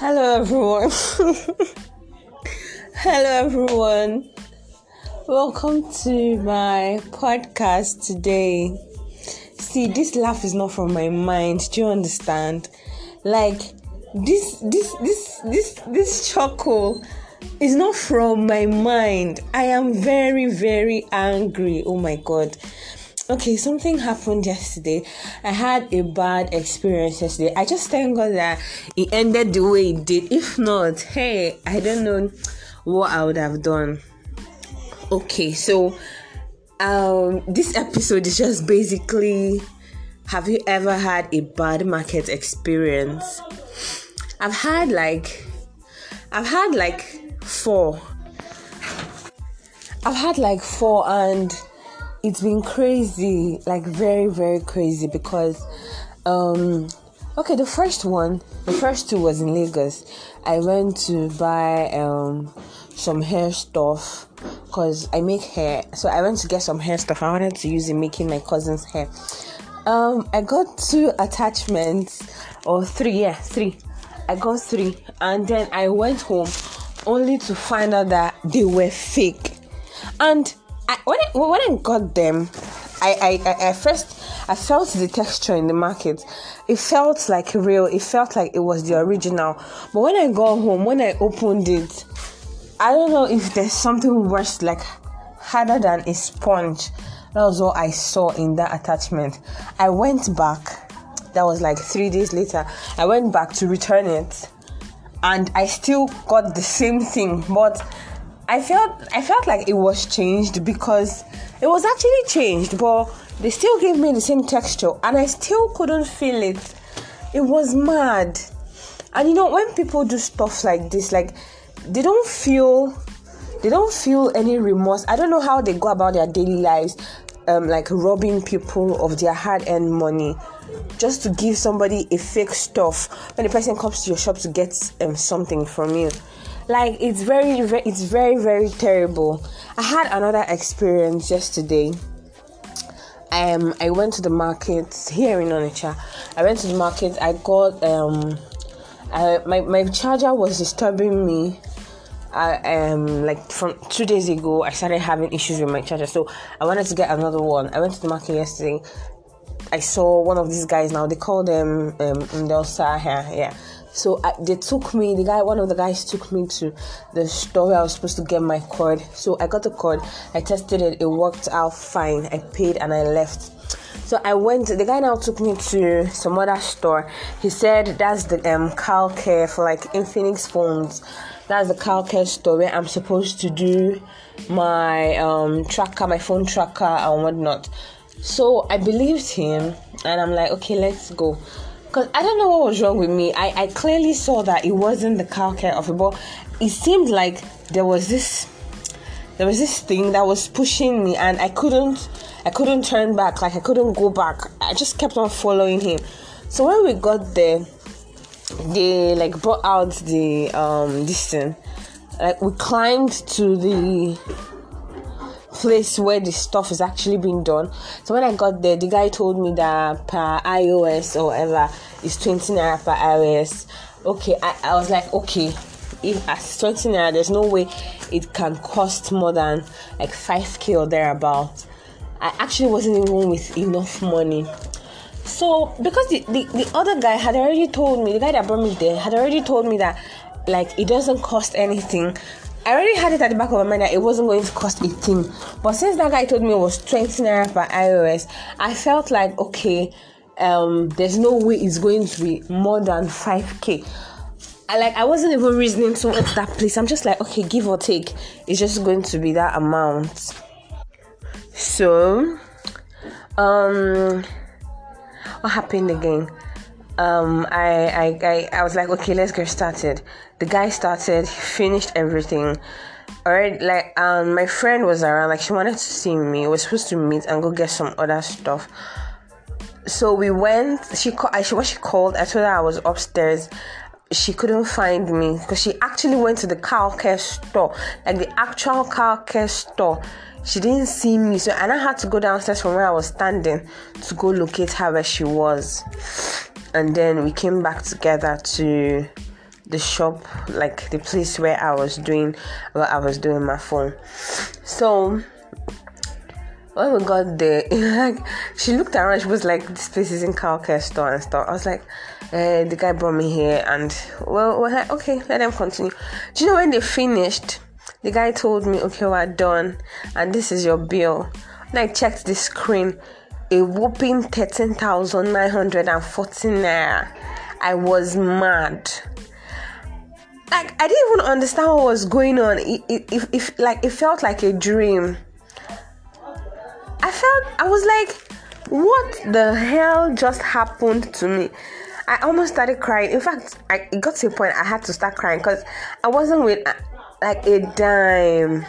Hello, everyone. Hello, everyone. Welcome to my podcast today. See, this laugh is not from my mind. Do you understand? Like this, this, this, this, this chuckle is not from my mind. I am very, very angry. Oh my god okay, something happened yesterday. I had a bad experience yesterday. I just thank God that it ended the way it did. If not, hey, I don't know what I would have done. Okay, so um this episode is just basically have you ever had a bad market experience? I've had like I've had like four. I've had like four and it's been crazy, like very, very crazy because um okay the first one the first two was in Lagos. I went to buy um some hair stuff because I make hair. So I went to get some hair stuff. I wanted to use it making my cousin's hair. Um I got two attachments or three, yeah, three. I got three and then I went home only to find out that they were fake. And I, when I, when I got them, I, I, I first I felt the texture in the market. It felt like real. It felt like it was the original. But when I got home, when I opened it, I don't know if there's something worse, like harder than a sponge. That was what I saw in that attachment. I went back. That was like three days later. I went back to return it, and I still got the same thing, but I felt I felt like it was changed because it was actually changed, but they still gave me the same texture and I still couldn't feel it. It was mad. And you know when people do stuff like this, like they don't feel they don't feel any remorse. I don't know how they go about their daily lives, um, like robbing people of their hard-earned money just to give somebody a fake stuff when the person comes to your shop to get um, something from you like it's very, very it's very very terrible. I had another experience yesterday. Um i went to the market here in onitsha. I went to the market i got um I, my, my charger was disturbing me. I um like from two days ago I started having issues with my charger. So I wanted to get another one. I went to the market yesterday. I saw one of these guys now. They call them um Indelsa here, yeah. So I, they took me, the guy, one of the guys took me to the store where I was supposed to get my cord. So I got the cord, I tested it, it worked out fine. I paid and I left. So I went. The guy now took me to some other store. He said that's the um Carlcare for like Infinix phones. That's the Carlcare store where I'm supposed to do my um tracker, my phone tracker and whatnot. So I believed him, and I'm like, okay, let's go. Because I don't know what was wrong with me. I, I clearly saw that it wasn't the Carlcare of it, but it seemed like there was this there was this thing that was pushing me and I couldn't I couldn't turn back, like I couldn't go back. I just kept on following him. So when we got there, they like brought out the um this thing. Like we climbed to the place where the stuff is actually being done. So when I got there, the guy told me that per iOS or whatever is 20 naira per iOS. Okay, I, I was like, okay, if as 20 naira, there's no way it can cost more than like 5k or thereabout. I actually wasn't even with enough money. So because the, the, the other guy had already told me, the guy that brought me there had already told me that like it doesn't cost anything I already had it at the back of my mind that it wasn't going to cost a thing. But since that guy told me it was 20 naira per iOS, I felt like, okay, um, there's no way it's going to be more than 5k. I like I wasn't even reasoning so towards that place. I'm just like, okay, give or take, it's just going to be that amount. So, um, what happened again? um, I, I, I, I was like, okay, let's get started. The guy started, finished everything. Alright, like um, my friend was around, like she wanted to see me. We were supposed to meet and go get some other stuff. So we went. She called. I, what she called. I told her I was upstairs. She couldn't find me because she actually went to the Carlcare store, like the actual Carlcare store. She didn't see me, so and I had to go downstairs from where I was standing to go locate her where she was and then we came back together to the shop, like the place where I was doing what I was doing my phone. So when we got there, like she looked around, she was like, "This place is in Carlcare store and stuff." I was like, eh, "The guy brought me here," and well, we're like, "Okay, let them continue." Do you know when they finished? The guy told me, "Okay, we're done, and this is your bill." And I checked the screen, a whooping thirteen thousand nine hundred and fourteen naira. I was mad like I didn't even understand what was going on. It, it, like it felt like a dream. I felt I was like, what the hell just happened to me? I almost started crying. In fact, I it got to a point I had to start crying because I wasn't with uh, like a dime.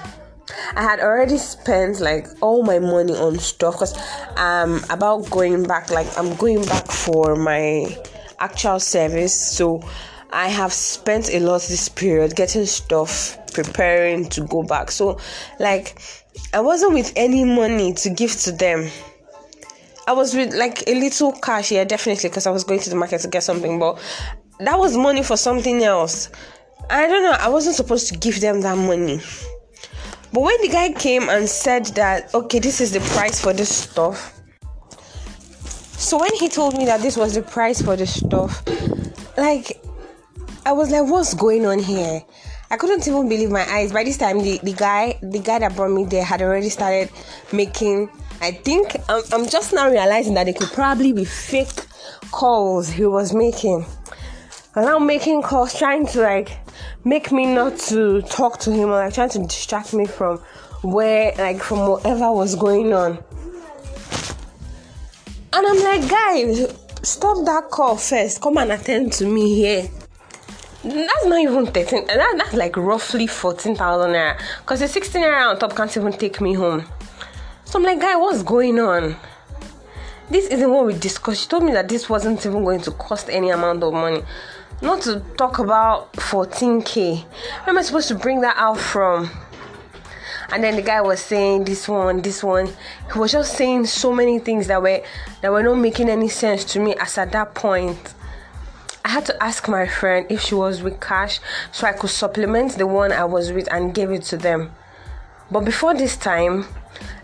I had already spent like all my money on stuff because I'm um, about going back. Like I'm going back for my actual service, so I have spent a lot this period getting stuff, preparing to go back. So, like, I wasn't with any money to give to them. I was with like a little cash, yeah, definitely, because I was going to the market to get something, but that was money for something else. I don't know, I wasn't supposed to give them that money. But when the guy came and said that, okay, this is the price for this stuff. So when he told me that this was the price for the stuff, like I was like, what's going on here? I couldn't even believe my eyes. By this time, the, the guy, the guy that brought me there, had already started making. I think I'm, I'm just now realizing that it could probably be fake calls he was making. And I'm making calls, trying to like make me not to talk to him, or like trying to distract me from where, like from whatever was going on. And I'm like, guys, stop that call first. Come and attend to me here that's not even 13 that, that's like roughly 14,000 naira. Because the 16 naira on top can't even take me home. So I'm like guy what's going on? This isn't what we discussed. She told me that this wasn't even going to cost any amount of money. Not to talk about 14k where am I supposed to bring that out from? And then the guy was saying this one this one. He was just saying so many things that were that were not making any sense to me as at that point I had to ask my friend if she was with cash so I could supplement the one I was with and give it to them. But before this time,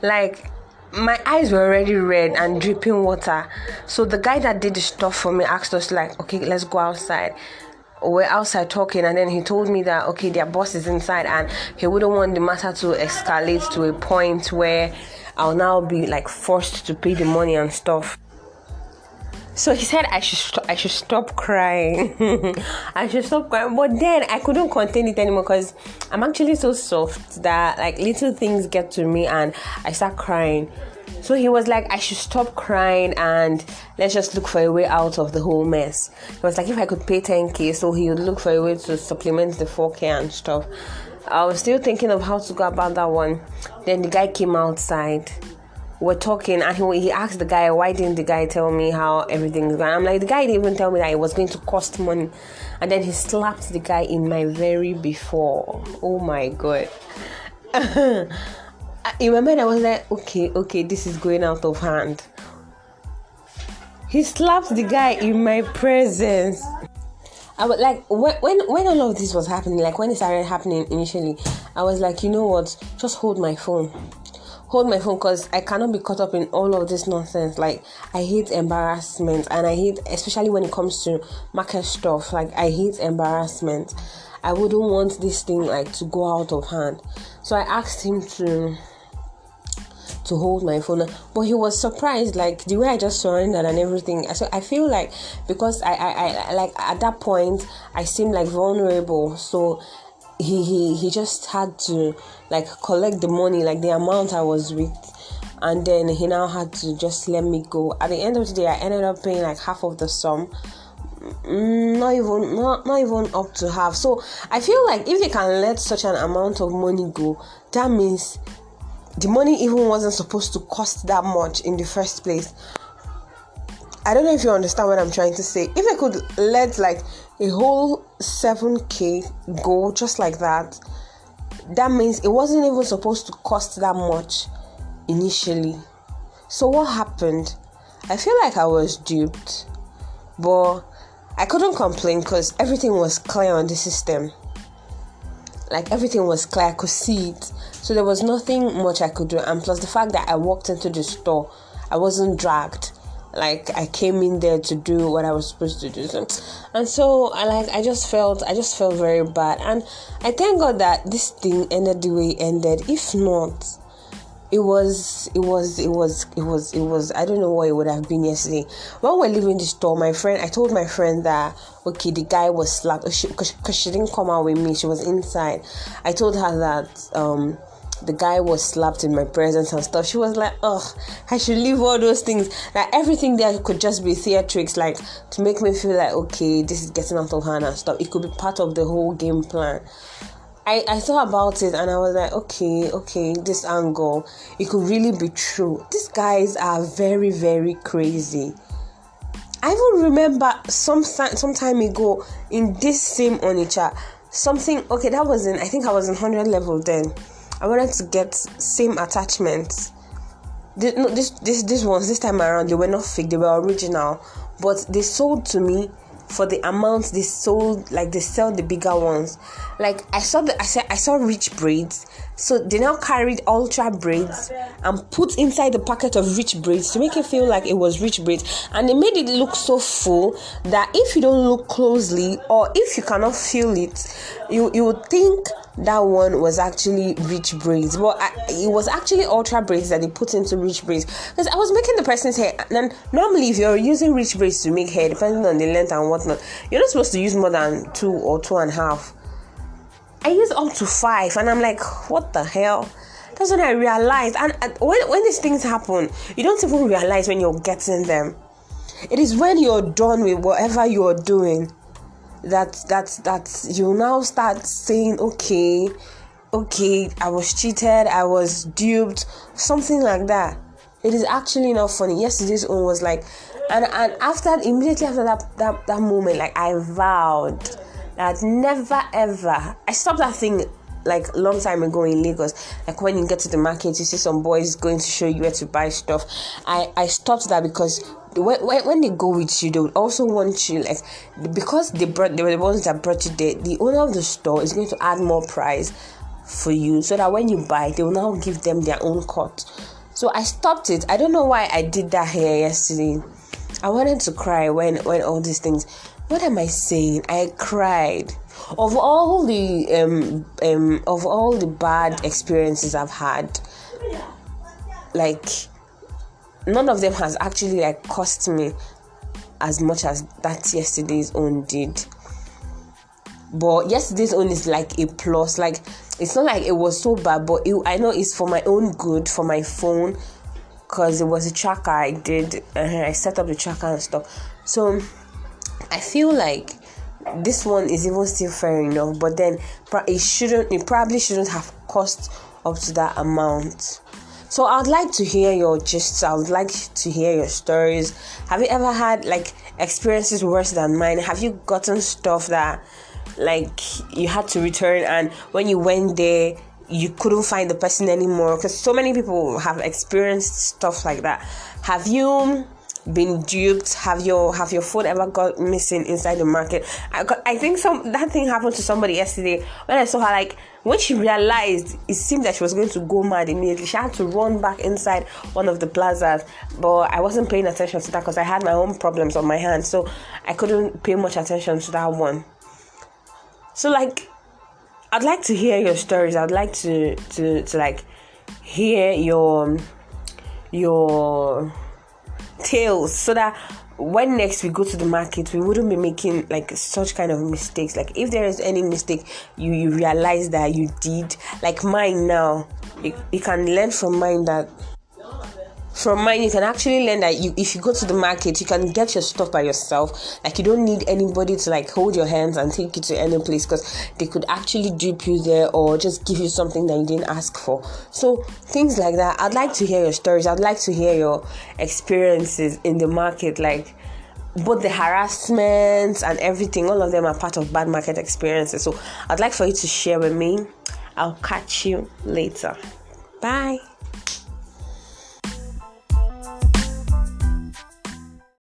like my eyes were already red and dripping water. So the guy that did the stuff for me asked us like, okay, let's go outside. We're outside talking, and then he told me that okay, their boss is inside, and he wouldn't want the matter to escalate to a point where I'll now be like forced to pay the money and stuff. So he said I should st- I should stop crying. I should stop crying. But then I couldn't contain it anymore because I'm actually so soft that like little things get to me and I start crying. So he was like, I should stop crying and let's just look for a way out of the whole mess. He was like, if I could pay 10k, so he would look for a way to supplement the 4k and stuff. I was still thinking of how to go about that one. Then the guy came outside were talking and he, he asked the guy why didn't the guy tell me how everything's going? I'm like the guy didn't even tell me that it was going to cost money. And then he slapped the guy in my very before. Oh my god. In my mind i was like okay okay this is going out of hand. He slapped the guy in my presence. I was like when, when when all of this was happening, like when it started happening initially, I was like, you know what, just hold my phone hold my phone because I cannot be caught up in all of this nonsense. Like I hate embarrassment and I hate especially when it comes to market stuff. Like I hate embarrassment. I wouldn't want this thing like to go out of hand. So I asked him to to hold my phone but he was surprised like the way i just surrendered and everything so i feel like because I, I i like at that point i seemed like vulnerable so he he he just had to like collect the money like the amount i was with. And then he now had to just let me go. At the end of the day i ended up paying like half of the sum. Mm, not even not, not even up to half. So i feel like if they can let such an amount of money go that means the money even wasn't supposed to cost that much in the first place. I don't know if you understand what i'm trying to say. If they could let like a whole 7k go just like that that means it wasn't even supposed to cost that much initially so what happened i feel like i was duped but I couldn't complain because everything was clear on the system. Like everything was clear, I could see it. So there was nothing much I could do. And plus the fact that I walked into the store, I wasn't dragged. Like I came in there to do what I was supposed to do. So, and so I like I just felt I just felt very bad. And I thank God that this thing ended the way it ended. If not, it was it was it was it was it was i don't know what it would have been yesterday when we are leaving the store my friend i told my friend that okay the guy was slapped because she, she, didn't come out with me she was inside i told her that um the guy was slapped in my presence and stuff she was like oh i should leave all those things like everything there could just be theatrics like to make me feel like okay this is getting out of hand and stuff it could be part of the whole game plan I, I thought about it and I was like, okay, okay, this angle, it could really be true. These guys are very, very crazy. I even remember some some time ago in this same Onitsha, something okay, that was in I think I was in 100 level then. I wanted to get same attachments. This, no, this this this ones this time around they were not fake, they were original, but they sold to me for the amount they sold like they sell the bigger ones. Like i saw the i said i saw rich braids. So they now carried ultra braids and put inside the packet of rich braids to make it feel like it was rich braids. And they made it look so full that if you don't look closely or if you cannot feel it you you would think that one was actually rich braids but I, it was actually ultra braids that they put into rich braids. Because i was making the person's hair and normally if you're using rich braids to make hair depending on the length and whatnot you're not supposed to use more than two or two and a half. I use up to five and i'm like what the hell? That's when i realized and, and when, when these things happen you don't even realize when you're getting them. It is when you're done with whatever you're doing that that that you now start saying okay okay i was cheated i was duped something like that. It is actually not funny. Yesterday's own was like and and after immediately after that that, that moment like i vowed that never ever i stopped that thing like long time ago in Lagos, like when you get to the market, you see some boys going to show you where to buy stuff. I I stopped that because when, when they go with you, they would also want you like because they brought they were the ones that brought you there. The owner of the store is going to add more price for you so that when you buy, they will now give them their own cut. So I stopped it. I don't know why I did that here yesterday. I wanted to cry when when all these things. What am I saying? I cried. Of all the um um of all the bad experiences I've had, like none of them has actually like cost me as much as that yesterday's own did. But yesterday's own is like a plus. Like it's not like it was so bad but it, i know it's for my own good for my phone because it was a tracker i did. And i set up the tracker and stuff. So i feel like this one is even still fair enough but then it shouldn't it probably shouldn't have cost up to that amount so I'd like to hear your gists. I would like to hear your stories. Have you ever had like experiences worse than mine? Have you gotten stuff that like you had to return and when you went there you couldn't find the person anymore? Because so many people have experienced stuff like that. Have you um, been duped? Have your have your phone ever got missing inside the market? I I think some that thing happened to somebody yesterday when I saw her like when she realized it seemed that she was going to go mad immediately. She had to run back inside one of the plazas, but I wasn't paying attention to that because I had my own problems on my hands, so I couldn't pay much attention to that one. So like I'd like to hear your stories. I'd like to to to like hear your your tales so that when next we go to the market we wouldn't be making like such kind of mistakes. Like if there is any mistake you you realize that you did. Like mine now you, you can learn from mine that from mine you can actually learn that you if you go to the market you can get your stuff by yourself. Like you don't need anybody to like hold your hands and take you to any place because they could actually dupe you there or just give you something that you didn't ask for. So things like that. I'd like to hear your stories. I'd like to hear your experiences in the market. Like both the harassment and everything all of them are part of bad market experiences. So i'd like for you to share with me. I'll catch you later. Bye